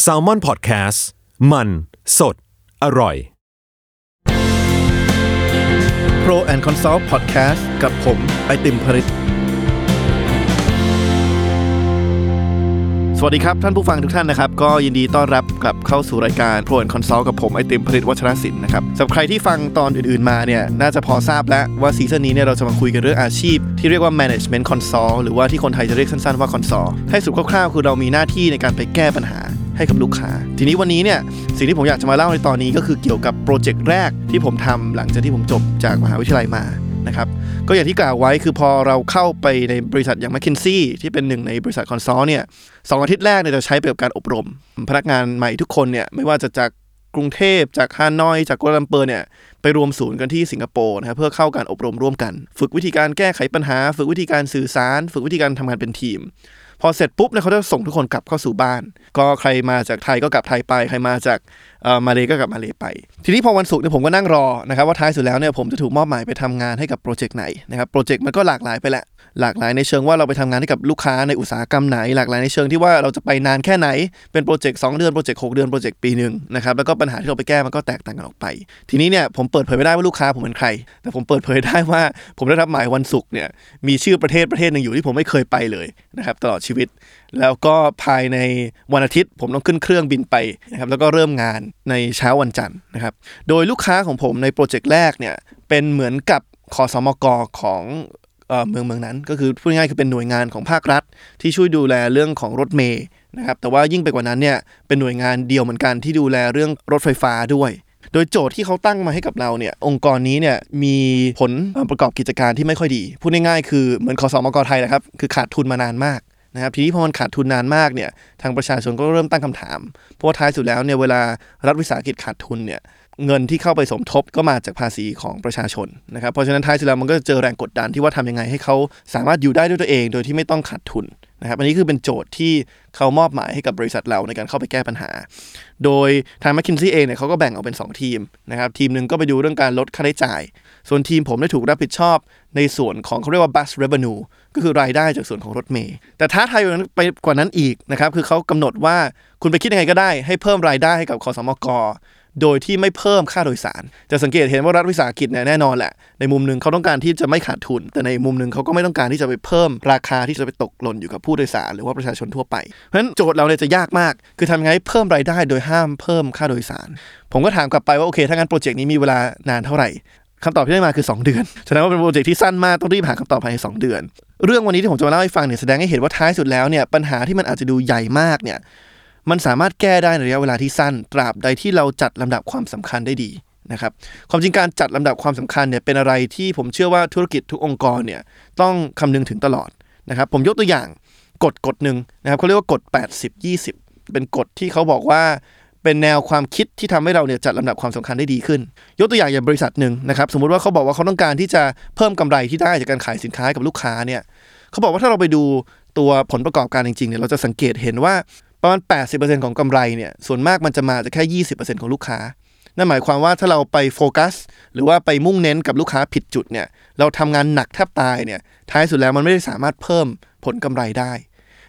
แซลมอนพอดแคสต์มัน สด อร่อย Pro and Consult Podcast กับผม ไอติมผริต สวัสดีครับ ท่านผู้ฟังทุกท่านนะครับ ก็ยินดีต้อนรับกลับเข้าสู่รายการ Pro and Consult กับผมไอติมผริตวัชรศิลป์นะครับสำหรับใครที่ฟังตอนอื่นๆมาเนี่ยน่าจะพอทราบแล้วว่าซีซั่นนี้เนี่ยเราจะมาคุยกันเรื่องอาชีพ ที่เรียกว่า Management Consult หรือว่าที่คนไทยจะเรียกสั้นๆว่า Consult ให้สุดคร่าวๆคือเรามีหน้าที่ในการไปแก้ปัญหาให้กับลูกค้า ทีนี้วันนี้เนี่ยสิ่งที่ผมอยากจะมาเล่าในตอนนี้ก็คือเกี่ยวกับโปรเจกต์แรกที่ผมทำหลังจากที่ผมจบจากมหาวิทยาลัยมา นะครับ ก็อย่างที่กล่าวไว้คือพอเราเข้าไปในบริษัทอย่าง m c k เคนซี่ที่เป็นหนึ่งในบริษัท consult เนี่ยสองอาทิตย์แรกเนี่ยจะใช้ไปกับการอบรม พนักงานใหม่ทุกคนเนี่ยไม่ว่าจะจากกรุงเทพจากฮานอยจากกัวลาลัมเปอร์เนี่ยไปรวมศูนย์กันที่สิงคโปร์นะครับเพื่อเข้าการอบรมร่วมกัน ฝึกวิธีการแก้ไขปัญหา ฝึกวิธีการสื่อสาร ฝึกวิธีการทำงานเป็นทีม พอเสร็จปุ๊บเนี่ยเขาจะส่งทุกคนกลับเข้าสู่บ้าน ก็ใครมาจากไทยก็กลับไทยไป ใครมาจากมาเลก็กลับมาเลไป ทีนี้พอวันศุกร์เนี่ยผมก็นั่งรอนะครับว่าท้ายสุดแล้วเนี่ยผมจะถูกมอบหมายไปทำงานให้กับโปรเจกต์ไหนนะครับโปรเจกต์มันก็หลากหลายไปแหละหลากหลายในเชิงว่าเราไปทำงานให้กับลูกค้าในอุตสาหกรรมไหน หลากหลายในเชิงที่ว่าเราจะไปนานแค่ไหนเป็นโปรเจกต์2เดือนโปรเจกต์6เดือนโปรเจกต์ปีหนึ่งนะครับแล้วก็ปัญหาที่เราไปแก้มันก็แตกต่างกันออกไป ทีนี้เนี่ยผมเปิดเผยไม่ได้ว่าลูกค้าผมเป็นใคร แต่ผมเปิดเผยได้ว่าผมได้รับหมายวันศุกร์เนี่ยมีชื่อประเทศประเทศหนึ่งอยู่ที่ผมไม่เคยไปเลยนะครับตลอดชีวิตแล้วก็ภายในวันอาทิตย์ ผมต้องขึ้นเครื่องบินไปนะครับแล้วก็เริ่มงานในเช้าวันจันทร์นะครับโดยลูกค้าของผมในโปรเจกต์แรกเนี่ยเป็นเหมือนกับคอสมกของเมืองเมืองนั้น ก็คือพูดง่ายๆคือเป็นหน่วยงานของภาครัฐ ที่ช่วยดูแลเรื่องของรถเมย์นะครับแต่ว่ายิ่งไปกว่านั้นเนี่ยเป็นหน่วยงานเดียวเหมือนกันที่ดูแลเรื่องรถไฟฟ้าด้วยโดยโจทย์ที่เขาตั้งมาให้กับเราเนี่ยองค์กรนี้เนี่ยมีผลประกอบกิจการที่ไม่ค่อยดี พูดง่ายๆคือเหมือนคอสมกไทยนะครับ คือขาดทุนมานานมาก นะครับทีนี้พอมันขาดทุนนานมากเนี่ยทางประชาชนก็เริ่มตั้งคำถาม เพราะท้ายสุดแล้วเนี่ยเวลารัฐวิสาหกิจขาดทุนเนี่ยเงินที่เข้าไปสมทบก็มาจากภาษีของประชาชนนะครับเพราะฉะนั้นท้ายสุดแล้วมันก็จเจอแรงกดดันที่ว่าทำยังไงให้เขาสามารถอยู่ได้ด้วยตัวเอง โดยที่ไม่ต้องขาดทุนนะครับอันนี้คือเป็นโจทย์ที่เขามอบหมายให้กับบริษัทเราในการเข้าไปแก้ปัญหา โดยทาง m c k เคนซี่เองเนี่ยเขาก็แบ่งออกเป็น 2 ทีมนะครับทีมหนึ่งก็ไปดูเรื่องการลดค่าใช้จ่าย ส่วนทีมผมได้ถูกรับผิดชอบในส่วนของเขาเรียกว่า bus revenue ก็คือรายได้จากส่วนของรถเมย์แต่ท้าทายไปกว่านั้นอีกนะครับคือเขากำหนดว่าคุณไปคิดยังไงก็ได้ ให้เพิ่มรายได้ให้กับคอสมกโดยที่ไม่เพิ่มค่าโดยสาร จะสังเกตเห็นว่ารัฐวิสาหกิจเนี่ยแน่นอนแหละ ในมุมหนึ่งเขาต้องการที่จะไม่ขาดทุน แต่ในมุมหนึ่งเขาก็ไม่ต้องการที่จะไปเพิ่มราคาที่จะไปตกหล่นอยู่กับผู้โดยสาร หรือว่าประชาชนทั่วไป เพราะฉะนั้นโจทย์เราเนี่ยจะยากมาก คือทำยังไงเพิ่มรายได้โดยห้ามเพิ่มค่าโดยสาร ผมก็ถามกลับไปว่าโอเค ถ้างั้นโปรเจกต์นี้มีเวลานานเท่าไหร่ คำตอบที่ได้มาคือ 2 เดือนแสดงว่าเป็นโปรเจกต์ที่สั้นมากต้องรีบหาคำตอบภายใน2เดือน เรื่องวันนี้ที่ผมจะมาเล่าให้ฟังเนี่ยแสดงให้เห็นว่าท้ายสุดแล้วเนี่ยปัญหาที่มันอาจจะดูใหญ่มากเนี่ยมันสามารถแก้ได้ในระยะเวลาที่สั้น ตราบใดที่เราจัดลำดับความสำคัญได้ดีนะครับความจริงการจัดลำดับความสำคัญเนี่ยเป็นอะไรที่ผมเชื่อว่าธุรกิจทุกองค์กรเนี่ยต้องคำนึงถึงตลอดนะครับผมยกตัวอย่างกฎกฎหนึ่งนะครับเขาเรียกว่ากฎ80 20 เป็นกฎที่เขาบอกว่า เป็นแนวความคิดที่ทำให้เราเนี่ยจัดลำดับความสำคัญได้ดีขึ้น ยกตัวอย่างอย่างบริษัทหนึ่งนะครับสมมติว่าเขาบอกว่าเขาต้องการที่จะเพิ่มกำไรที่ได้จากการขายสินค้าให้กับลูกค้าเนี่ยเขาบอกว่าถ้าเราไปดูตัวผลประกอบการจริงๆเนี่ยเราจะสังเกตเห็นว่าประมาณ 80%ของกำไรเนี่ยส่วนมากมันจะมาจากแค่ 20%ของลูกค้า นั่นหมายความว่าถ้าเราไปโฟกัส หรือว่าไปมุ่งเน้นกับลูกค้าผิดจุดเนี่ยเราทำงานหนักแทบตายเนี่ยท้ายสุดแล้วมันไม่ได้สามารถเพิ่มผลกำไรได้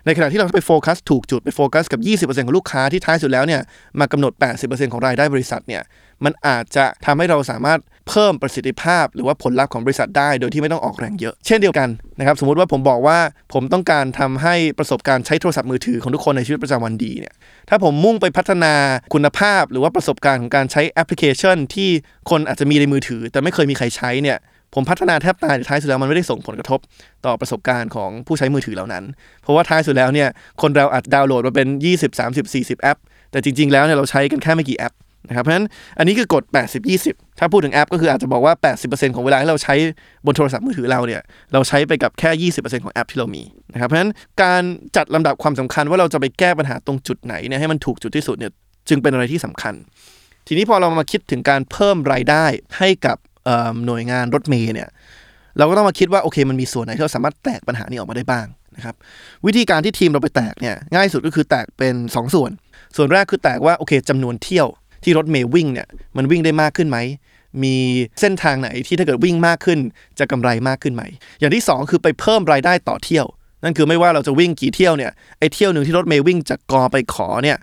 ในขณะที่เราไปโฟกัสถูกจุดไปโฟกัสกับ 20%ของลูกค้าที่ท้ายสุดแล้วเนี่ยมากำหนด 80%ของรายได้บริษัทเนี่ยมันอาจจะทำให้เราสามารถเพิ่มประสิทธิภาพ หรือว่าผลลัพธ์ของบริษัทได้โดยที่ไม่ต้องออกแรงเยอะ เช่นเดียวกันนะครับสมมุติว่าผมบอกว่าผมต้องการทำให้ประสบการณ์ใช้โทรศัพท์มือถือของทุกคนในชีวิตประจำวันดีเนี่ยถ้าผมมุ่งไปพัฒนาคุณภาพ หรือว่าประสบการณ์ของการใช้แอปพลิเคชัน ที่คนอาจจะมีในมือถือ แต่ไม่เคยมีใครใช้เนี่ย ผมพัฒนาแทบตายแต่ท้ายสุดแล้วมันไม่ได้ส่งผลกระทบต่อประสบการณ์ของผู้ใช้มือถือเหล่านั้น เพราะว่าท้ายสุดแล้วเนี่ยคนเราอาจดาวน์โหลดมาเป็น 20 30 40 แอป แต่จริง ๆ แล้วเนี่ยเราใช้กันแค่ไม่กี่แอปนะครับเพราะฉะนั้นอันนี้คือกฎ 80 20 ถ้าพูดถึงแอปก็คืออาจจะบอกว่า 80%ของเวลาที่เราใช้บนโทรศัพท์มือถือเราเนี่ยเราใช้ไปกับแค่ 20%ของแอปที่เรามีนะครับเพราะฉะนั้นการจัดลำดับความสำคัญว่าเราจะไปแก้ปัญหาตรงจุดไหนเนี่ยให้มันถูกจุดที่สุดเนี่ยจึงเป็นอะไรที่สำคัญ ทีนี้พอเรามาคิดถึงการเพิ่มรายได้ให้กับ หน่วยงานรถเมย์เนี่ยเราก็ต้องมาคิดว่าโอเคมันมีส่วนไหนที่เราสามารถแตกปัญหานี้ออกมาได้บ้างนะครับวิธีการที่ทีมเราไปแตกเนี่ยง่ายสุดก็คือแตกเป็น 2ส่วน ส่วนแรกคือแตกว่าโอเคจำนวนเที่ยวที่รถเมย์วิ่งเนี่ยมันวิ่งได้มากขึ้นไหมมีเส้นทางไหนที่ถ้าเกิดวิ่งมากขึ้น จะกำไรมากขึ้นไหม อย่างที่ 2 คือไปเพิ่มรายได้ต่อเที่ยว นั่นคือไม่ว่าเราจะวิ่งกี่เที่ยวเนี่ยไอเที่ยวหนึ่งที่รถเมย์วิ่งจากกอไปขอเนี่ย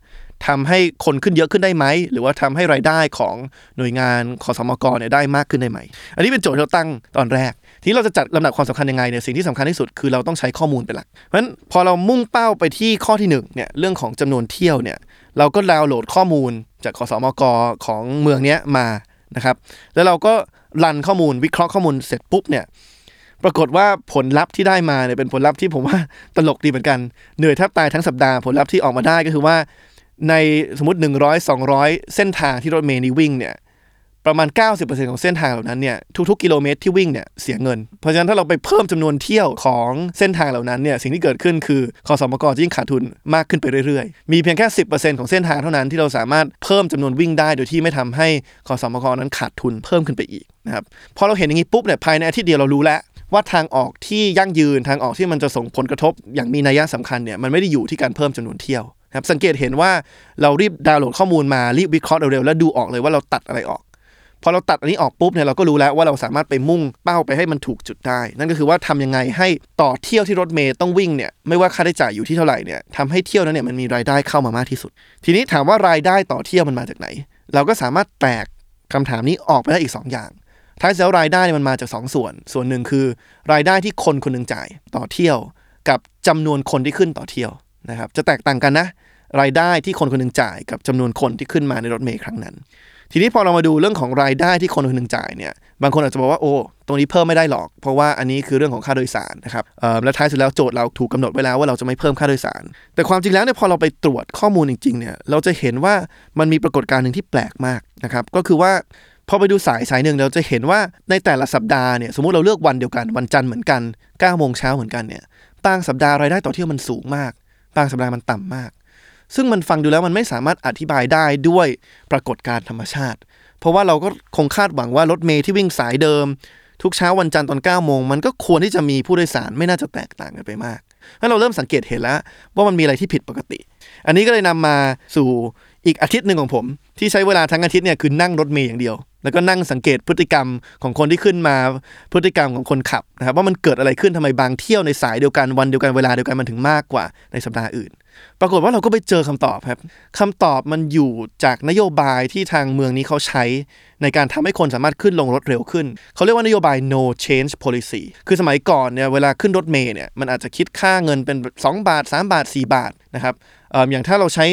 ทำให้คนขึ้นเยอะขึ้นได้ไหม หรือว่าทำให้รายได้ของหน่วยงานขอสมกเนี่ยได้มากขึ้นได้ไหม อันนี้เป็นโจทย์ที่เราตั้งตอนแรก ที่เราจะจัดลำดับความสำคัญยังไงเนี่ยสิ่งที่สำคัญที่สุดคือเราต้องใช้ข้อมูลเป็นหลัก เพราะฉะนั้นพอเรามุ่งเป้าไปที่ข้อที่หนึ่งเนี่ยเรื่องของจำนวนเที่ยวเนี่ยเราก็ดาวน์โหลดข้อมูลจากขอสมกของเมืองเนี้ยมานะครับแล้วเราก็รันข้อมูลวิเคราะห์ข้อมูลเสร็จปุ๊บเนี่ยปรากฏว่าผลลัพธ์ที่ได้มาเนี่ยเป็นผลลัพธ์ที่ผมว่าตลกดีเหมือนกันเหนื่อยแทบตายทั้งสัปดาห์ผลลัพธ์ที่ออกมาได้ก็คือว่า ในสมมติ 100 200 เส้นทางที่รถเมล์นี้วิ่งเนี่ยประมาณ 90%ของเส้นทางเหล่านั้นเนี่ยทุกๆกิโลเมตรที่วิ่งเนี่ยเสียเงิน เพราะฉะนั้นถ้าเราไปเพิ่มจำนวนเที่ยวของเส้นทางเหล่านั้นเนี่ยสิ่งที่เกิดขึ้นคือคอสมกจะยิ่งขาดทุนมากขึ้นไปเรื่อยๆ มีเพียงแค่ 10%ของเส้นทางเท่านั้นที่เราสามารถเพิ่มจำนวนวิ่งได้โดยที่ไม่ทำให้คอสมกนั้นขาดทุนเพิ่มขึ้นไปอีกนะครับพอเราเห็นอย่างนี้ปุ๊บเนี่ยภายในอาทิตย์เดียวเรารู้แล้วว่าทางออกที่ยั่งยืนทางออกที่มันจะส่งผลกระทบ อย่างมีนัยสำคัญเนี่ยมันไม่ได้อยู่ที่การเพิ่มจำนวนเที่ยว ครับสังเกตเห็นว่าเรารีบดาวน์โหลดข้อมูลมารีบวิเคราะห์เร็วๆแล้วดูออกเลยว่าเราตัดอะไรออก พอเราตัดอันนี้ออกปุ๊บเนี่ยเราก็รู้แล้วว่าเราสามารถไปมุ่งเป้าไปให้มันถูกจุดได้ นั่นก็คือว่าทำยังไงให้ต่อเที่ยวที่รถเมย์ต้องวิ่งเนี่ยไม่ว่าค่าใช้จ่ายอยู่ที่เท่าไหร่เนี่ยทำให้เที่ยวนั้นเนี่ยมันมีรายได้เข้ามามากที่สุด ทีนี้ถามว่ารายได้ต่อเที่ยวมันมาจากไหน เราก็สามารถแตกคำถามนี้ออกไปได้อีก 2 อย่างท้ายสุดแล้วรายได้เนี่ยมันมาจาก 2 ส่วน ส่วนหนึ่งคือ รายได้ที่คนคนหนึ่งจ่ายต่อเที่ยว กับจำนวนคนที่ขึ้นต่อเที่ยวนะครับ จะแตกต่างกันนะ รายได้ที่คนคนหนึ่งจ่ายกับจำนวนคนที่ขึ้นมาในรถเมล์ครั้งนั้น ทีนี้พอเรามาดูเรื่องของรายได้ที่คนคนหนึ่งจ่ายเนี่ยบางคนอาจจะบอกว่าโอ้ตรงนี้เพิ่มไม่ได้หรอก เพราะว่าอันนี้คือเรื่องของค่าโดยสารนะครับและท้ายสุดแล้วโจทย์เราถูกกาหนดไว้แล้วว่าเราจะไม่เพิ่มค่าโดยสาร แต่ความจริงแล้วเนี่ยพอเราไปตรวจข้อมูลจริงๆเนี่ยเราจะเห็นว่ามันมีปรากฏการณ์หนึ่งที่แปลกมากนะครับก็คือว่าพอไปดูสายสายหนึ่งเราจะเห็นว่าในแต่ละสัปดาห์เนี่ยสมมติเราเลือกวันเดียวกันวันจันทร์เหมือนกัน9โมงเช้าเหมือนกันเนี่ยบางสัปดาห์รายได้ต่อเที่ยวมันสูงมากบางสัปดาห์มันต่ำมาก ซึ่งมันฟังดูแล้วมันไม่สามารถอธิบายได้ด้วยปรากฏการธรรมชาติ เพราะว่าเราก็คงคาดหวังว่ารถเมย์ที่วิ่งสายเดิม ทุกเช้าวันจันทร์ตอน9โมงมันก็ควรที่จะมีผู้โดยสารไม่น่าจะแตกต่างกันไปมากแล้วเราเริ่มสังเกตเห็นแล้วว่ามันมีอะไรที่ผิดปกติ อันนี้ก็เลยนำมาสู่อีกอาทิตย์หนึ่งของผม ที่ใช้เวลาทั้งอาทิตย์เนี่ยคือนั่งรถเมย์อย่างเดียว แล้วก็นั่งสังเกตพฤติกรรมของคนที่ขึ้นมาพฤติกรรมของคนขับนะครับว่ามันเกิดอะไรขึ้นทำไมบางเที่ยวในสายเดียวกันวันเดียวกันเวลาเดียวกันมันถึงมากกว่าในสัปดาห์อื่น ปรากฏว่าเราก็ไปเจอคำตอบครับคำตอบมันอยู่จากนโยบายที่ทางเมืองนี้เขาใช้ ในการทำให้คนสามารถขึ้นลงรถเร็วขึ้น เขาเรียกว่านโยบาย no change policy คือสมัยก่อนเนี่ยเวลาขึ้นรถเมล์เนี่ยมันอาจจะคิดค่าเงินเป็น 2 บาท 3 บาท 4 บาทนะครับเอ่ออย่างถ้าเราใช้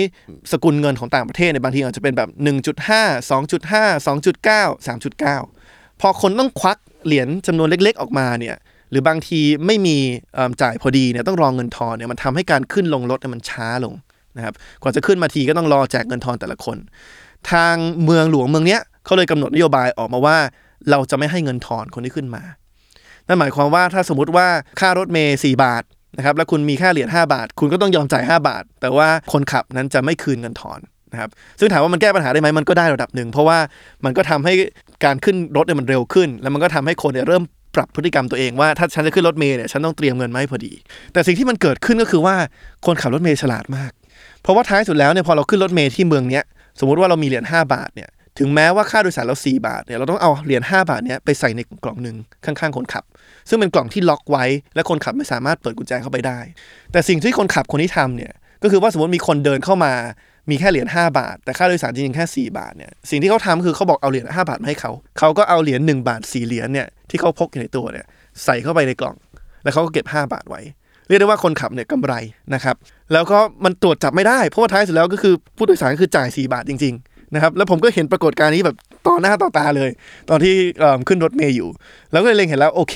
สกุลเงินของต่างประเทศเนี่ยบางทีอาจจะเป็นแบบ 1.5 2.5 2.9 3.9 พอคนต้องควักเหรียญจำนวนเล็ก ๆ ออกมาเนี่ย หรือบางทีไม่มีจ่ายพอดีเนี่ยต้องรองเงินทอนเนี่ยมันทำให้การขึ้นลงรถเนี่ยมันช้าลงนะครับกว่าจะขึ้นมาทีก็ต้องรอแจกเงินทอนแต่ละคน ทางเมืองหลวงเมืองเนี้ยเขาเลยกำหนดนโยบายออกมาว่า เราจะไม่ให้เงินทอนคนที่ขึ้นมานั่นหมายความว่าถ้าสมมติว่าค่ารถเมย์4บาทนะครับแล้วคุณมีค่าเหรียญ5บาท คุณก็ต้องยอมจ่าย 5 บาท แต่ว่าคนขับนั้นจะไม่คืนเงินทอนนะครับซึ่งถามว่ามันแก้ปัญหาได้ไหมมันก็ได้ระดับหนึ่ง เพราะว่ามันก็ทำให้การขึ้นรถเนี่ยมันเร็วขึ้น แล้วมันก็ทำให้คนเนี่ยเริ่ม ปรับพฤติกรรมตัวเองว่าถ้าฉันจะขึ้นรถเมล์เนี่ยฉันต้องเตรียมเงินมาให้พอดี แต่สิ่งที่มันเกิดขึ้นก็คือว่าคนขับรถเมล์ฉลาดมาก เพราะว่าท้ายสุดแล้วเนี่ยพอเราขึ้นรถเมล์ที่เมืองเนี้ยสมมติว่าเรามีเหรียญ5บาทเนี่ยถึงแม้ว่าค่าโดยสารเรา 4 บาทเนี่ยเราต้องเอาเหรียญ5บาทเนี่ยไปใส่ในกล่องหนึ่งข้างๆ คนขับ ซึ่งเป็นกล่องที่ล็อกไว้ และคนขับไม่สามารถเปิดกุญแจเข้าไปได้ แต่สิ่งที่คนขับคนที่ทำเนี่ยก็คือว่าสมมติมีคนเดินเข้ามา มีแค่เหรียญ5บาท แต่ค่าโดยสารจริงๆแค่ 4 บาทเนี่ยสิ่งที่เขาทำคือเขาบอกเอาเหรียญ5บาทมาให้เขาเขาก็เอาเหรียญ1บาท4เหรียญเนี่ยที่เขาพกอยู่ในตัวเนี่ยใส่เข้าไปในกล่อง แล้วเขาก็เก็บ 5 บาทไว้ เรียกได้ว่าคนขับเนี่ยกำไรนะครับแล้วก็มันตรวจจับไม่ได้เพราะว่าท้ายสุดแล้วก็คือผู้โดยสารก็คือจ่าย 4 บาทจริง ๆนะครับแล้วผมก็เห็นปรากฏการณ์นี้แบบ ต่อหน้าต่อตาเลย ตอนที่ขึ้นรถเมย์อยู่ แล้วก็เลยเล็งเห็นแล้วโอเค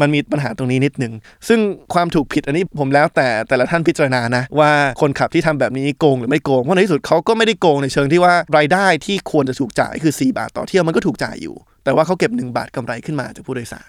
มันมีปัญหาตรงนี้นิดนึง ซึ่งความถูกผิดอันนี้ผมแล้วแต่แต่ละท่านพิจารณานะ ว่าคนขับที่ทำแบบนี้โกงหรือไม่โกง เพราะในที่สุดเขาก็ไม่ได้โกงในเชิงที่ว่ารายได้ที่ควรจะถูกจ่ายคือ 4 บาทต่อเที่ยวมันก็ถูกจ่ายอยู่ แต่ว่าเขาเก็บ 1 บาทกำไรขึ้นมาจากผู้โดยสาร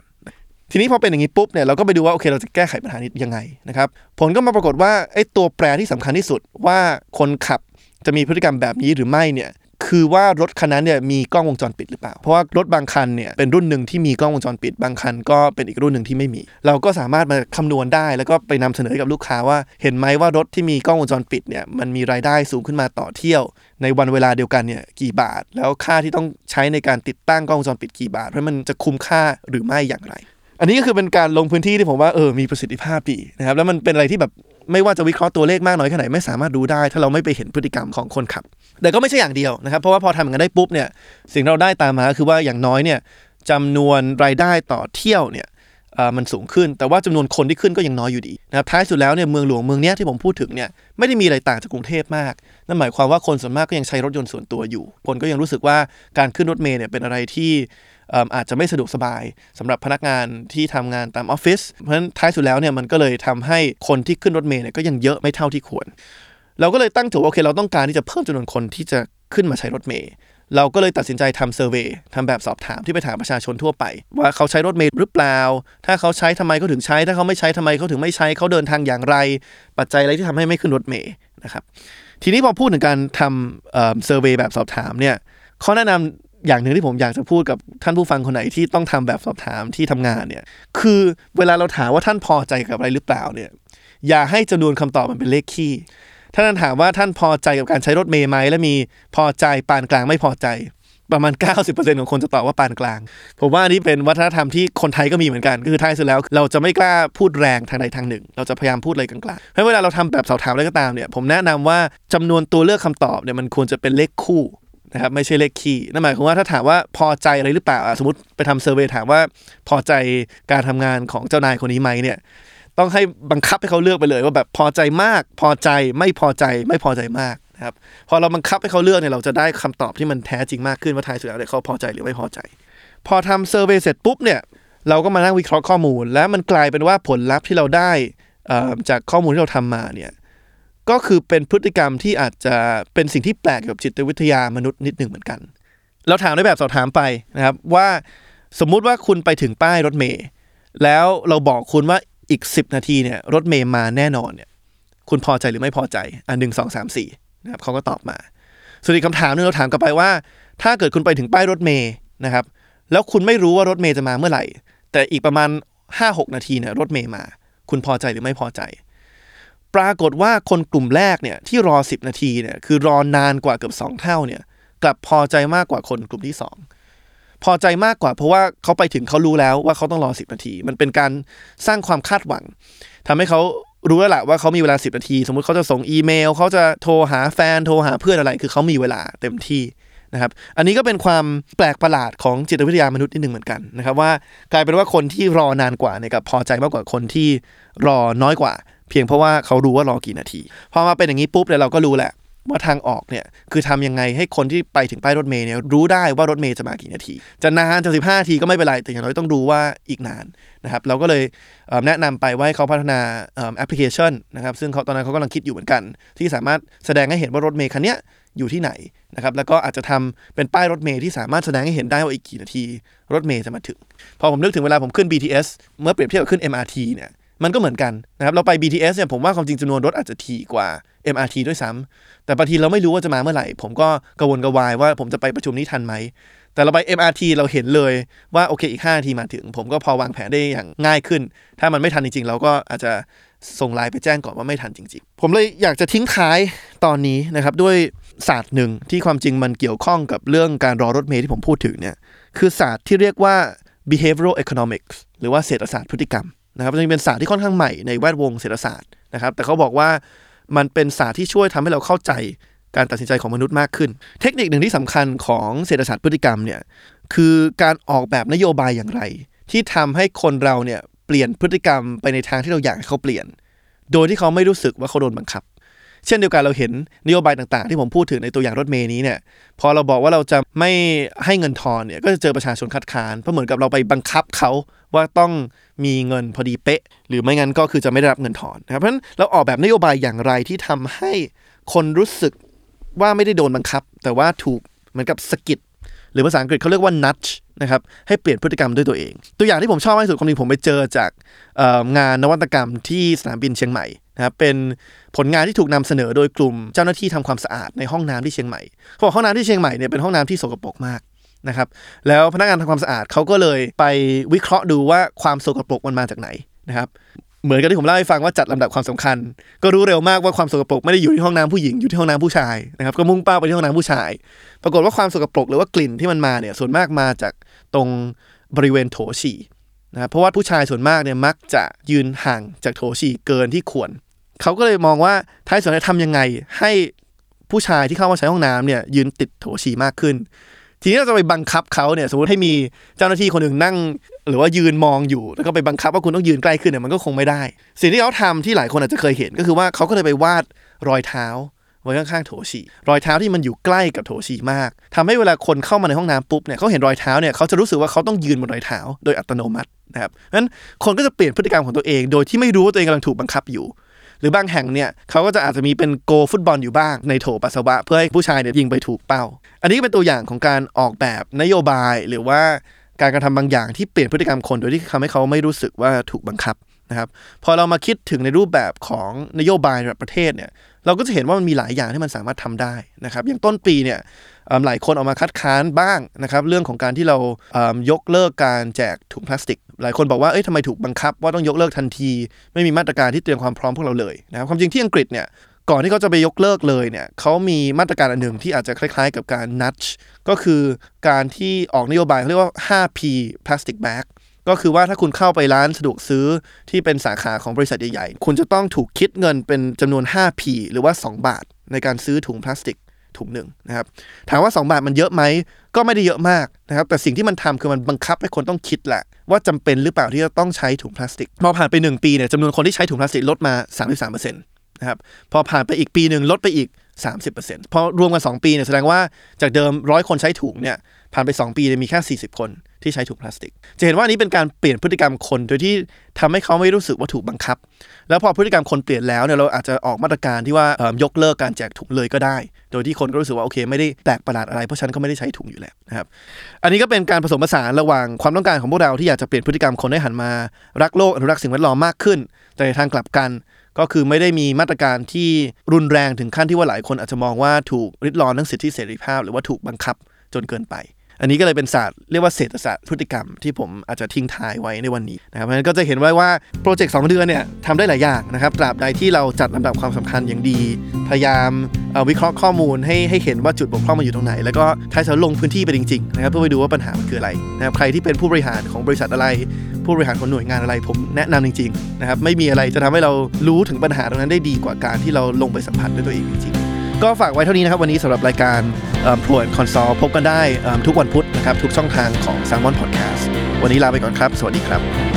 ทีนี้พอเป็นอย่างนี้ปุ๊บเนี่ยเราก็ไปดูว่าโอเคเราจะแก้ไขปัญหานี้ยังไงนะครับผลก็มาปรากฏว่าไอ้ตัวแปรที่สำคัญที่สุดว่าคนขับจะมีพฤติกรรมแบบนี้หรือไม่เนี่ย คือว่ารถคันนั้นเนี่ยมีกล้องวงจรปิดหรือเปล่า เพราะว่ารถบางคันเนี่ยเป็นรุ่นหนึ่งที่มีกล้องวงจรปิด บางคันก็เป็นอีกรุ่นหนึ่งที่ไม่มี เราก็สามารถมาคำนวณได้ แล้วก็ไปนำเสนอให้กับลูกค้าว่า เห็นไหมว่ารถที่มีกล้องวงจรปิดเนี่ยมันมีรายได้สูงขึ้นมาต่อเที่ยว ในวันเวลาเดียวกันเนี่ยกี่บาท แล้วค่าที่ต้องใช้ในการติดตั้งกล้องวงจรปิดกี่บาทเพราะมันจะคุ้มค่าหรือไม่อย่างไร อันนี้ก็คือเป็นการลงพื้นที่ที่ผมว่าเออมีประสิทธิภาพดีนะครับแล้วมันเป็นอะไรที่แบบ ไม่ว่าจะวิเคราะห์ตัวเลขมากน้อยแค่ไหนไม่สามารถรู้ได้ ถ้าเราไม่ไปเห็นพฤติกรรมของคนขับ แต่ก็ไม่ใช่อย่างเดียวนะครับ เพราะว่าพอทำอย่างนั้นได้ปุ๊บเนี่ยสิ่งเราได้ตามมาคือว่าอย่างน้อยเนี่ยจำนวนรายได้ต่อเที่ยวเนี่ยมันสูงขึ้นแต่ว่าจำนวนคนที่ขึ้นก็ยังน้อยอยู่ดีนะครับท้ายสุดแล้วเนี่ยเมืองหลวงเมืองเนี้ยที่ผมพูดถึงเนี่ยไม่ได้มีอะไรต่างจากกรุงเทพมากนั่นหมายความว่าคนส่วนมากก็ยังใช้รถยนต์ส่วนตัวอยู่ คนก็ยังรู้สึกว่าการขึ้นรถเมล์เนี่ยเป็นอะไรที่ อาจจะไม่สะดวกสบายสำหรับพนักงานที่ทำงานตามออฟฟิศเพราะฉะนั้นท้ายสุดแล้วเนี่ยมันก็เลยทำให้คนที่ขึ้นรถเมล์เนี่ยก็ยังเยอะไม่เท่าที่ควร เราก็เลยตั้งโจทย์ว่าโอเค เราต้องการที่จะเพิ่มจำนวนคนที่จะขึ้นมาใช้รถเมล์เราก็เลยตัดสินใจทำเซอร์เวยทำแบบสอบถามที่ไปถามประชาชนทั่วไป ว่าเขาใช้รถเมล์หรือเปล่า ถ้าเขาใช้ทำไมเขาถึงใช้ ถ้าเขาไม่ใช้ทำไมเขาถึงไม่ใช้เขาเดินทางอย่างไร ปัจจัยอะไรที่ทำให้ไม่ขึ้นรถเมล์นะครับทีนี้พอพูดถึงการทำเซอร์เวยแบบสอบถามเนี่ยข้อแนะนำ อย่างหนึ่งที่ผมอยากจะพูดกับท่านผู้ฟังคนไหนที่ต้องทำแบบสอบถามที่ทำงานเนี่ย คือเวลาเราถามว่าท่านพอใจกับอะไรหรือเปล่าเนี่ย อย่าให้จำนวนคำตอบมันเป็นเลขคี่ถ้าท่านถามว่าท่านพอใจกับการใช้รถเมล์ไหมและมีพอใจปานกลางไม่พอใจ ประมาณ 90%ของคนจะตอบว่าปานกลาง ผมว่าอันนี้เป็นวัฒนธรรมที่คนไทยก็มีเหมือนกันก็คือท้ายสุดแล้ว เราจะไม่กล้าพูดแรงทางใดทางหนึ่ง เราจะพยายามพูดอะไรกลางๆเพราะเวลาเราทำแบบสอบถามอะไรก็ตามเนี่ย ผมแนะนำว่าจำนวนตัวเลือกคำตอบเนี่ยมันควรจะเป็นเลขคู่ นะครับไม่ใช่เลขคี่นั่นหมายความว่าถ้าถามว่าพอใจอะไรหรือเปล่าสมมติไปทำเซอร์เวยถามว่าพอใจการทำงานของเจ้านายคนนี้ไหมเนี่ย ต้องให้บังคับให้เขาเลือกไปเลย ว่าแบบพอใจมาก พอใจไม่พอใจไม่พอใจมากนะครับพอเราบังคับให้เขาเลือกเนี่ยเราจะได้คำตอบที่มันแท้จริงมากขึ้นว่าท้ายสุดแล้วเนี่ยเขาพอใจหรือไม่พอใจ พอทำเซอร์เวยเสร็จปุ๊บเนี่ยเราก็มานั่งวิเคราะห์ข้อมูล แล้วมันกลายเป็นว่าผลลัพธ์ที่เราได้อ่อจากข้อมูลที่เราทำมาเนี่ย ก็คือเป็นพฤติกรรมที่อาจจะเป็นสิ่งที่แปลกกับจิตวิทยามนุษย์นิดหนึ่งเหมือนกัน เราถามในแบบสอบถามไปนะครับว่าสมมุติว่าคุณไปถึงป้ายรถเมล์แล้วเราบอกคุณว่าอีก 10 นาทีเนี่ยรถเมล์มาแน่นอนเนี่ยคุณพอใจหรือไม่พอใจอันหนึ่งสองสามสี่นะครับเขาก็ตอบมาส่วนอีกคำถามนึงเราถามกลับไปว่า ถ้าเกิดคุณไปถึงป้ายรถเมล์นะครับแล้วคุณไม่รู้ว่ารถเมล์จะมาเมื่อไหร่ แต่อีกประมาณ 5-6 นาทีเนี่ยรถเมล์มา คุณพอใจหรือไม่พอใจ ปรากฏว่าคนกลุ่มแรกเนี่ยที่รอ 10 นาทีเนี่ยคือรอนานกว่าเกือบ 2 เท่าเนี่ยกลับพอใจมากกว่าคนกลุ่มที่ 2 พอใจมากกว่าเพราะว่าเขาไปถึงเขารู้แล้วว่าเขาต้องรอ 10 นาที มันเป็นการสร้างความคาดหวังทำให้เขารู้แล้วแหละว่าเขามีเวลา 10 นาที สมมุติเขาจะส่งอีเมลเขาจะโทรหาแฟนโทรหาเพื่อนอะไร คือเขามีเวลาเต็มที่นะครับอันนี้ก็เป็นความแปลกประหลาดของจิตวิทยามนุษย์นิดหนึ่งเหมือนกันนะครับว่ากลายเป็นว่าคนที่รอนานกว่าเนี่ยกับพอใจมากกว่าคนที่รอน้อยกว่า เพียงเพราะว่าเขารู้ว่ารอกี่นาทีพอมาเป็นอย่างนี้ปุ๊บเนี่ยเราก็รู้แหละว่าทางออกเนี่ยคือทำยังไงให้คนที่ไปถึงป้ายรถเมล์เนี่ยรู้ได้ว่ารถเมล์จะมากี่นาที จะนานจะสิบห้าทีก็ไม่เป็นไร แต่อย่างน้อยต้องรู้ว่าอีกนานนะครับเราก็เลยเแนะนำไปว่าให้เขาพัฒนาแอปพลิเคชันนะครับซึ่งเขาตอนนั้นเขากำลังคิดอยู่เหมือนกัน ที่สามารถแสดงให้เห็นว่ารถเมล์คันเนี้ยอยู่ที่ไหนนะครับแล้วก็อาจจะทำเป็นป้ายรถเมล์ที่สามารถแสดงให้เห็นได้ว่าอีกกี่นาที รถเมล์จะมาถึง พอผมนึกถึงเวลาผมขึ้น BTS เมื่อเปรียบเทียบกับขึ้น MRT เนี่ย มันก็เหมือนกันนะครับเราไป BTS เนี่ยผมว่าความจริงจำนวนรถอาจจะถี่กว่า MRT ด้วยซ้ำแต่บางทีเราไม่รู้ว่าจะมาเมื่อไหร่ ผมก็กระวนกระวายว่าผมจะไปประชุมนี้ทันไหม แต่เราไป MRT เราเห็นเลยว่าโอเคอีก5นาทีมาถึง ผมก็พอวางแผนได้อย่างง่ายขึ้น ถ้ามันไม่ทันจริง ๆ เราก็อาจจะส่งไลน์ไปแจ้งก่อนว่าไม่ทันจริง ๆ ผมเลยอยากจะทิ้งท้ายตอนนี้นะครับด้วยศาสตร์หนึ่งที่ความจริงมันเกี่ยวข้องกับเรื่องการรอรถเมล์ที่ผมพูดถึงเนี่ยคือศาสตร์ที่เรียกว่า behavioral economics หรือว่าเศรษฐศาสตร์พฤติกรรม นะครับจริงเป็นศาสตร์ที่ค่อนข้างใหม่ในแวดวงเศรษฐศาสตร์นะครับ แต่เขาบอกว่ามันเป็นศาสตร์ที่ช่วยทำให้เราเข้าใจการตัดสินใจของมนุษย์มากขึ้น เทคนิคหนึ่งที่สำคัญของเศรษฐศาสตร์พฤติกรรมเนี่ยคือการออกแบบนโยบายอย่างไร ที่ทำให้คนเราเนี่ยเปลี่ยนพฤติกรรมไปในทางที่เราอยากให้เขาเปลี่ยน โดยที่เขาไม่รู้สึกว่าเขาโดนบังคับ เช่นเดียวกันเราเห็นนโยบายต่างๆ ที่ผมพูดถึงในตัวอย่างรถเมย์นี้เนี่ยพอเราบอกว่าเราจะไม่ให้เงินทอนเนี่ยก็จะเจอประชาชนคัดค้านเพราะเหมือนกับเราไปบังคับเขาว่าต้องมีเงินพอดีเป๊ะ หรือไม่งั้นก็คือจะไม่ได้รับเงินทอนนะครับเพราะฉะนั้นเราออกแบบนโยบายอย่างไรที่ทำให้คนรู้สึกว่าไม่ได้โดนบังคับ แต่ว่าถูกเหมือนกับสกิดหรือภาษาอังกฤษเขาเรียกว่า nudge นะครับให้เปลี่ยนพฤติกรรมด้วยตัวเอง ตัวอย่างที่ผมชอบมากที่สุดคนหนึงผมไปเจอจากงานนวัตกรรมที่สนามบินเชียงใหม่ นะครับเป็นผลงานที่ถูกนำเสนอโดยกลุ่มเจ้าหน้าที่ทำความสะอาดในห้องน้ำที่เชียงใหม่เขาบอกห้องน้ำที่เชียงใหม่เนี่ยเป็นห้องน้ำที่สกปรกมากนะครับแล้วพนักงานทำความสะอาดเขาก็เลยไปวิเคราะห์ดูว่าความสกปรกมันมาจากไหนนะครับเหมือนกับที่ผมเล่าให้ฟังว่าจัดลำดับความสำคัญ ก็รู้เร็วมากว่าความสกปรกไม่ได้อยู่ที่ห้องน้ำผู้หญิงอยู่ที่ห้องน้ำผู้ชายนะครับก็มุ่งเป้าไปที่ห้องน้ำผู้ชาย ปรากฏว่าความสกปรกหรือว่ากลิ่นที่มันมาเนี่ยส่วนมากมาจากตรงบริเวณโถฉี่นะเพราะว่าผู้ชายส่วนมากเนี่ยมักจะยืนห่างจากโถฉี่เกินที่ควร เขาก็เลยมองว่าท้ายสุดจะทำยังไง ให้ผู้ชายที่เข้ามาใช้ห้องน้ำเนี่ย ยืนติดโถฉี่มากขึ้น ทีนี้เราจะไปบังคับเขาเนี่ย สมมติให้มีเจ้าหน้าที่คนหนึ่งนั่ง หรือว่ายืนมองอยู่ แล้วก็ไปบังคับว่าคุณต้องยืนใกล้ขึ้นเนี่ยมันก็คงไม่ได้ สิ่งที่เขาทำที่หลายคนอาจจะเคยเห็นก็คือว่าเขาก็เลยไปวาดรอยเท้าไว้ข้างๆโถฉี่รอยเท้าที่มันอยู่ใกล้กับโถฉี่มากทำให้เวลาคนเข้ามาในห้องน้ำปุ๊บเนี่ยเขาเห็นรอยเท้าเนี่ยเขาจะรู้สึกว่าเขาต้องยืนบนรอยเท้า โดยอัตโนมัตินะครับงั้นคนก็จะเปลี่ยนพฤติกรรมของตัวเอง โดยที่ไม่รู้ว่าตัวเองกำลังถูกบังคับอยู่ หรือบางแห่งเนี่ยเขาก็จะอาจจะมีเป็นโกฟุตบอลอยู่บ้างในโถปัสสาวะเพื่อให้ผู้ชายเนี่ยยิงไปถูกเป้า อันนี้เป็นตัวอย่างของการออกแบบนโยบายหรือว่าการกระทำบางอย่างที่เปลี่ยนพฤติกรรมคนโดยที่ทำให้เขาไม่รู้สึกว่าถูกบังคับนะครับพอเรามาคิดถึงในรูปแบบของนโยบายระดับประเทศเนี่ยเราก็จะเห็นว่ามันมีหลายอย่างที่มันสามารถทำได้นะครับอย่างต้นปีเนี่ย หลายคนออกมาคัดค้านบ้างนะครับเรื่องของการที่เรายกเลิกการแจกถุงพลาสติก หลายคนบอกว่าเอ้ยทำไมถูกบังคับ ว่าต้องยกเลิกทันที ไม่มีมาตรการที่เตรียมความพร้อมพวกเราเลยนะครับความจริงที่อังกฤษเนี่ยก่อนที่เขาจะไปยกเลิกเลยเนี่ยเขามีมาตรการอันหนึ่งที่อาจจะคล้าย ๆ กับการ nudge ก็คือการที่ออกนโยบายเขาเรียกว่า 5P plastic bag ก็คือว่าถ้าคุณเข้าไปร้านสะดวกซื้อที่เป็นสาขาของบริษัทใหญ่ๆ คุณจะต้องถูกคิดเงินเป็นจำนวน 5p หรือว่า 2 บาทในการซื้อถุงพลาสติก ถุงหนึ่งนะครับถามว่า 2 บาทมันเยอะไหมก็ไม่ได้เยอะมากนะครับแต่สิ่งที่มันทำคือมันบังคับให้คนต้องคิดแหละ ว่าจำเป็นหรือเปล่าที่จะต้องใช้ถุงพลาสติกพอผ่านไป 1 ปีเนี่ยจำนวนคนที่ใช้ถุงพลาสติกลดมา 33%นะครับพอผ่านไปอีกปีหนึ่งลดไปอีก 30%พอรวมกัน 2 ปีเนี่ยแสดงว่าจากเดิมร้อยคนใช้ถุงเนี่ย ผ่านไป 2 ปีมีแค่ 40 คนที่ใช้ถุงพลาสติก จะเห็นว่านี้เป็นการเปลี่ยนพฤติกรรมคน โดยที่ทำให้เขาไม่รู้สึกว่าถูกบังคับ แล้วพอพฤติกรรมคนเปลี่ยนแล้วเนี่ยเราอาจจะออกมาตรการที่ว่ายกเลิกการแจกถุงเลยก็ได้ โดยที่คนก็รู้สึกว่าโอเค ไม่ได้แปลกประหลาดอะไรเพราะฉันก็ไม่ได้ใช้ถุงอยู่แล้วนะครับ อันนี้ก็เป็นการผสมผสานระหว่างความต้องการของพวกเราที่อยากจะเปลี่ยนพฤติกรรมคนให้หันมา รักโลกอนุรักษ์สิ่งแวดล้อมมากขึ้น แต่ในทางกลับกันก็คือไม่ได้มีมาตรการที่รุนแรงถึงขั้นที่ว่าหลายคนอาจจะมองว่าถูกริดรอนทั้งสิทธิเสรีภาพ หรือว่าถูกบังคับจนเกินไป อันนี้ก็เลยเป็นศาสตร์เรียกว่าเศรษฐศาสตร์พฤติกรรมที่ผมอาจจะทิ้งท้ายไว้ในวันนี้นะครับเพราะฉะนั้นก็จะเห็นไว้ว่าโปรเจกต์สเดือนเนี่ยทำได้หลายอย่างนะครับตราบใดที่เราจัดลำดับความสำคัญอย่างดี พยายามเอ่อวิเคราะห์ข้อมูลให้ให้เห็นว่าจุดบกพร่องมันอยู่ตรงไหน แล้วก็ท้ายสุดลงพื้นที่ไปจริงๆนะครับเพื่อไปดูว่าปัญหามันคืออะไรนะครับใครที่เป็นผู้บริหารของบริษัทอะไร ผู้บริหารของหน่วยงานอะไรผมแนะนำจริงๆนะครับไม่มีอะไรจะทำให้เรารู้ถึงปัญหาตรงนั้นได้ดีกว่าการที่เราลงไปสัมผัสด้วยตัวเองจริงๆ ก็ฝากไว้เท่านี้นะครับวันนี้สำหรับรายการพลวดคอนซอลพบกันได้ทุกวันพุธนะครับทุกช่องทางของ s ซ l m o n Podcast วันนี้ลาไปก่อนครับ สวัสดีครับ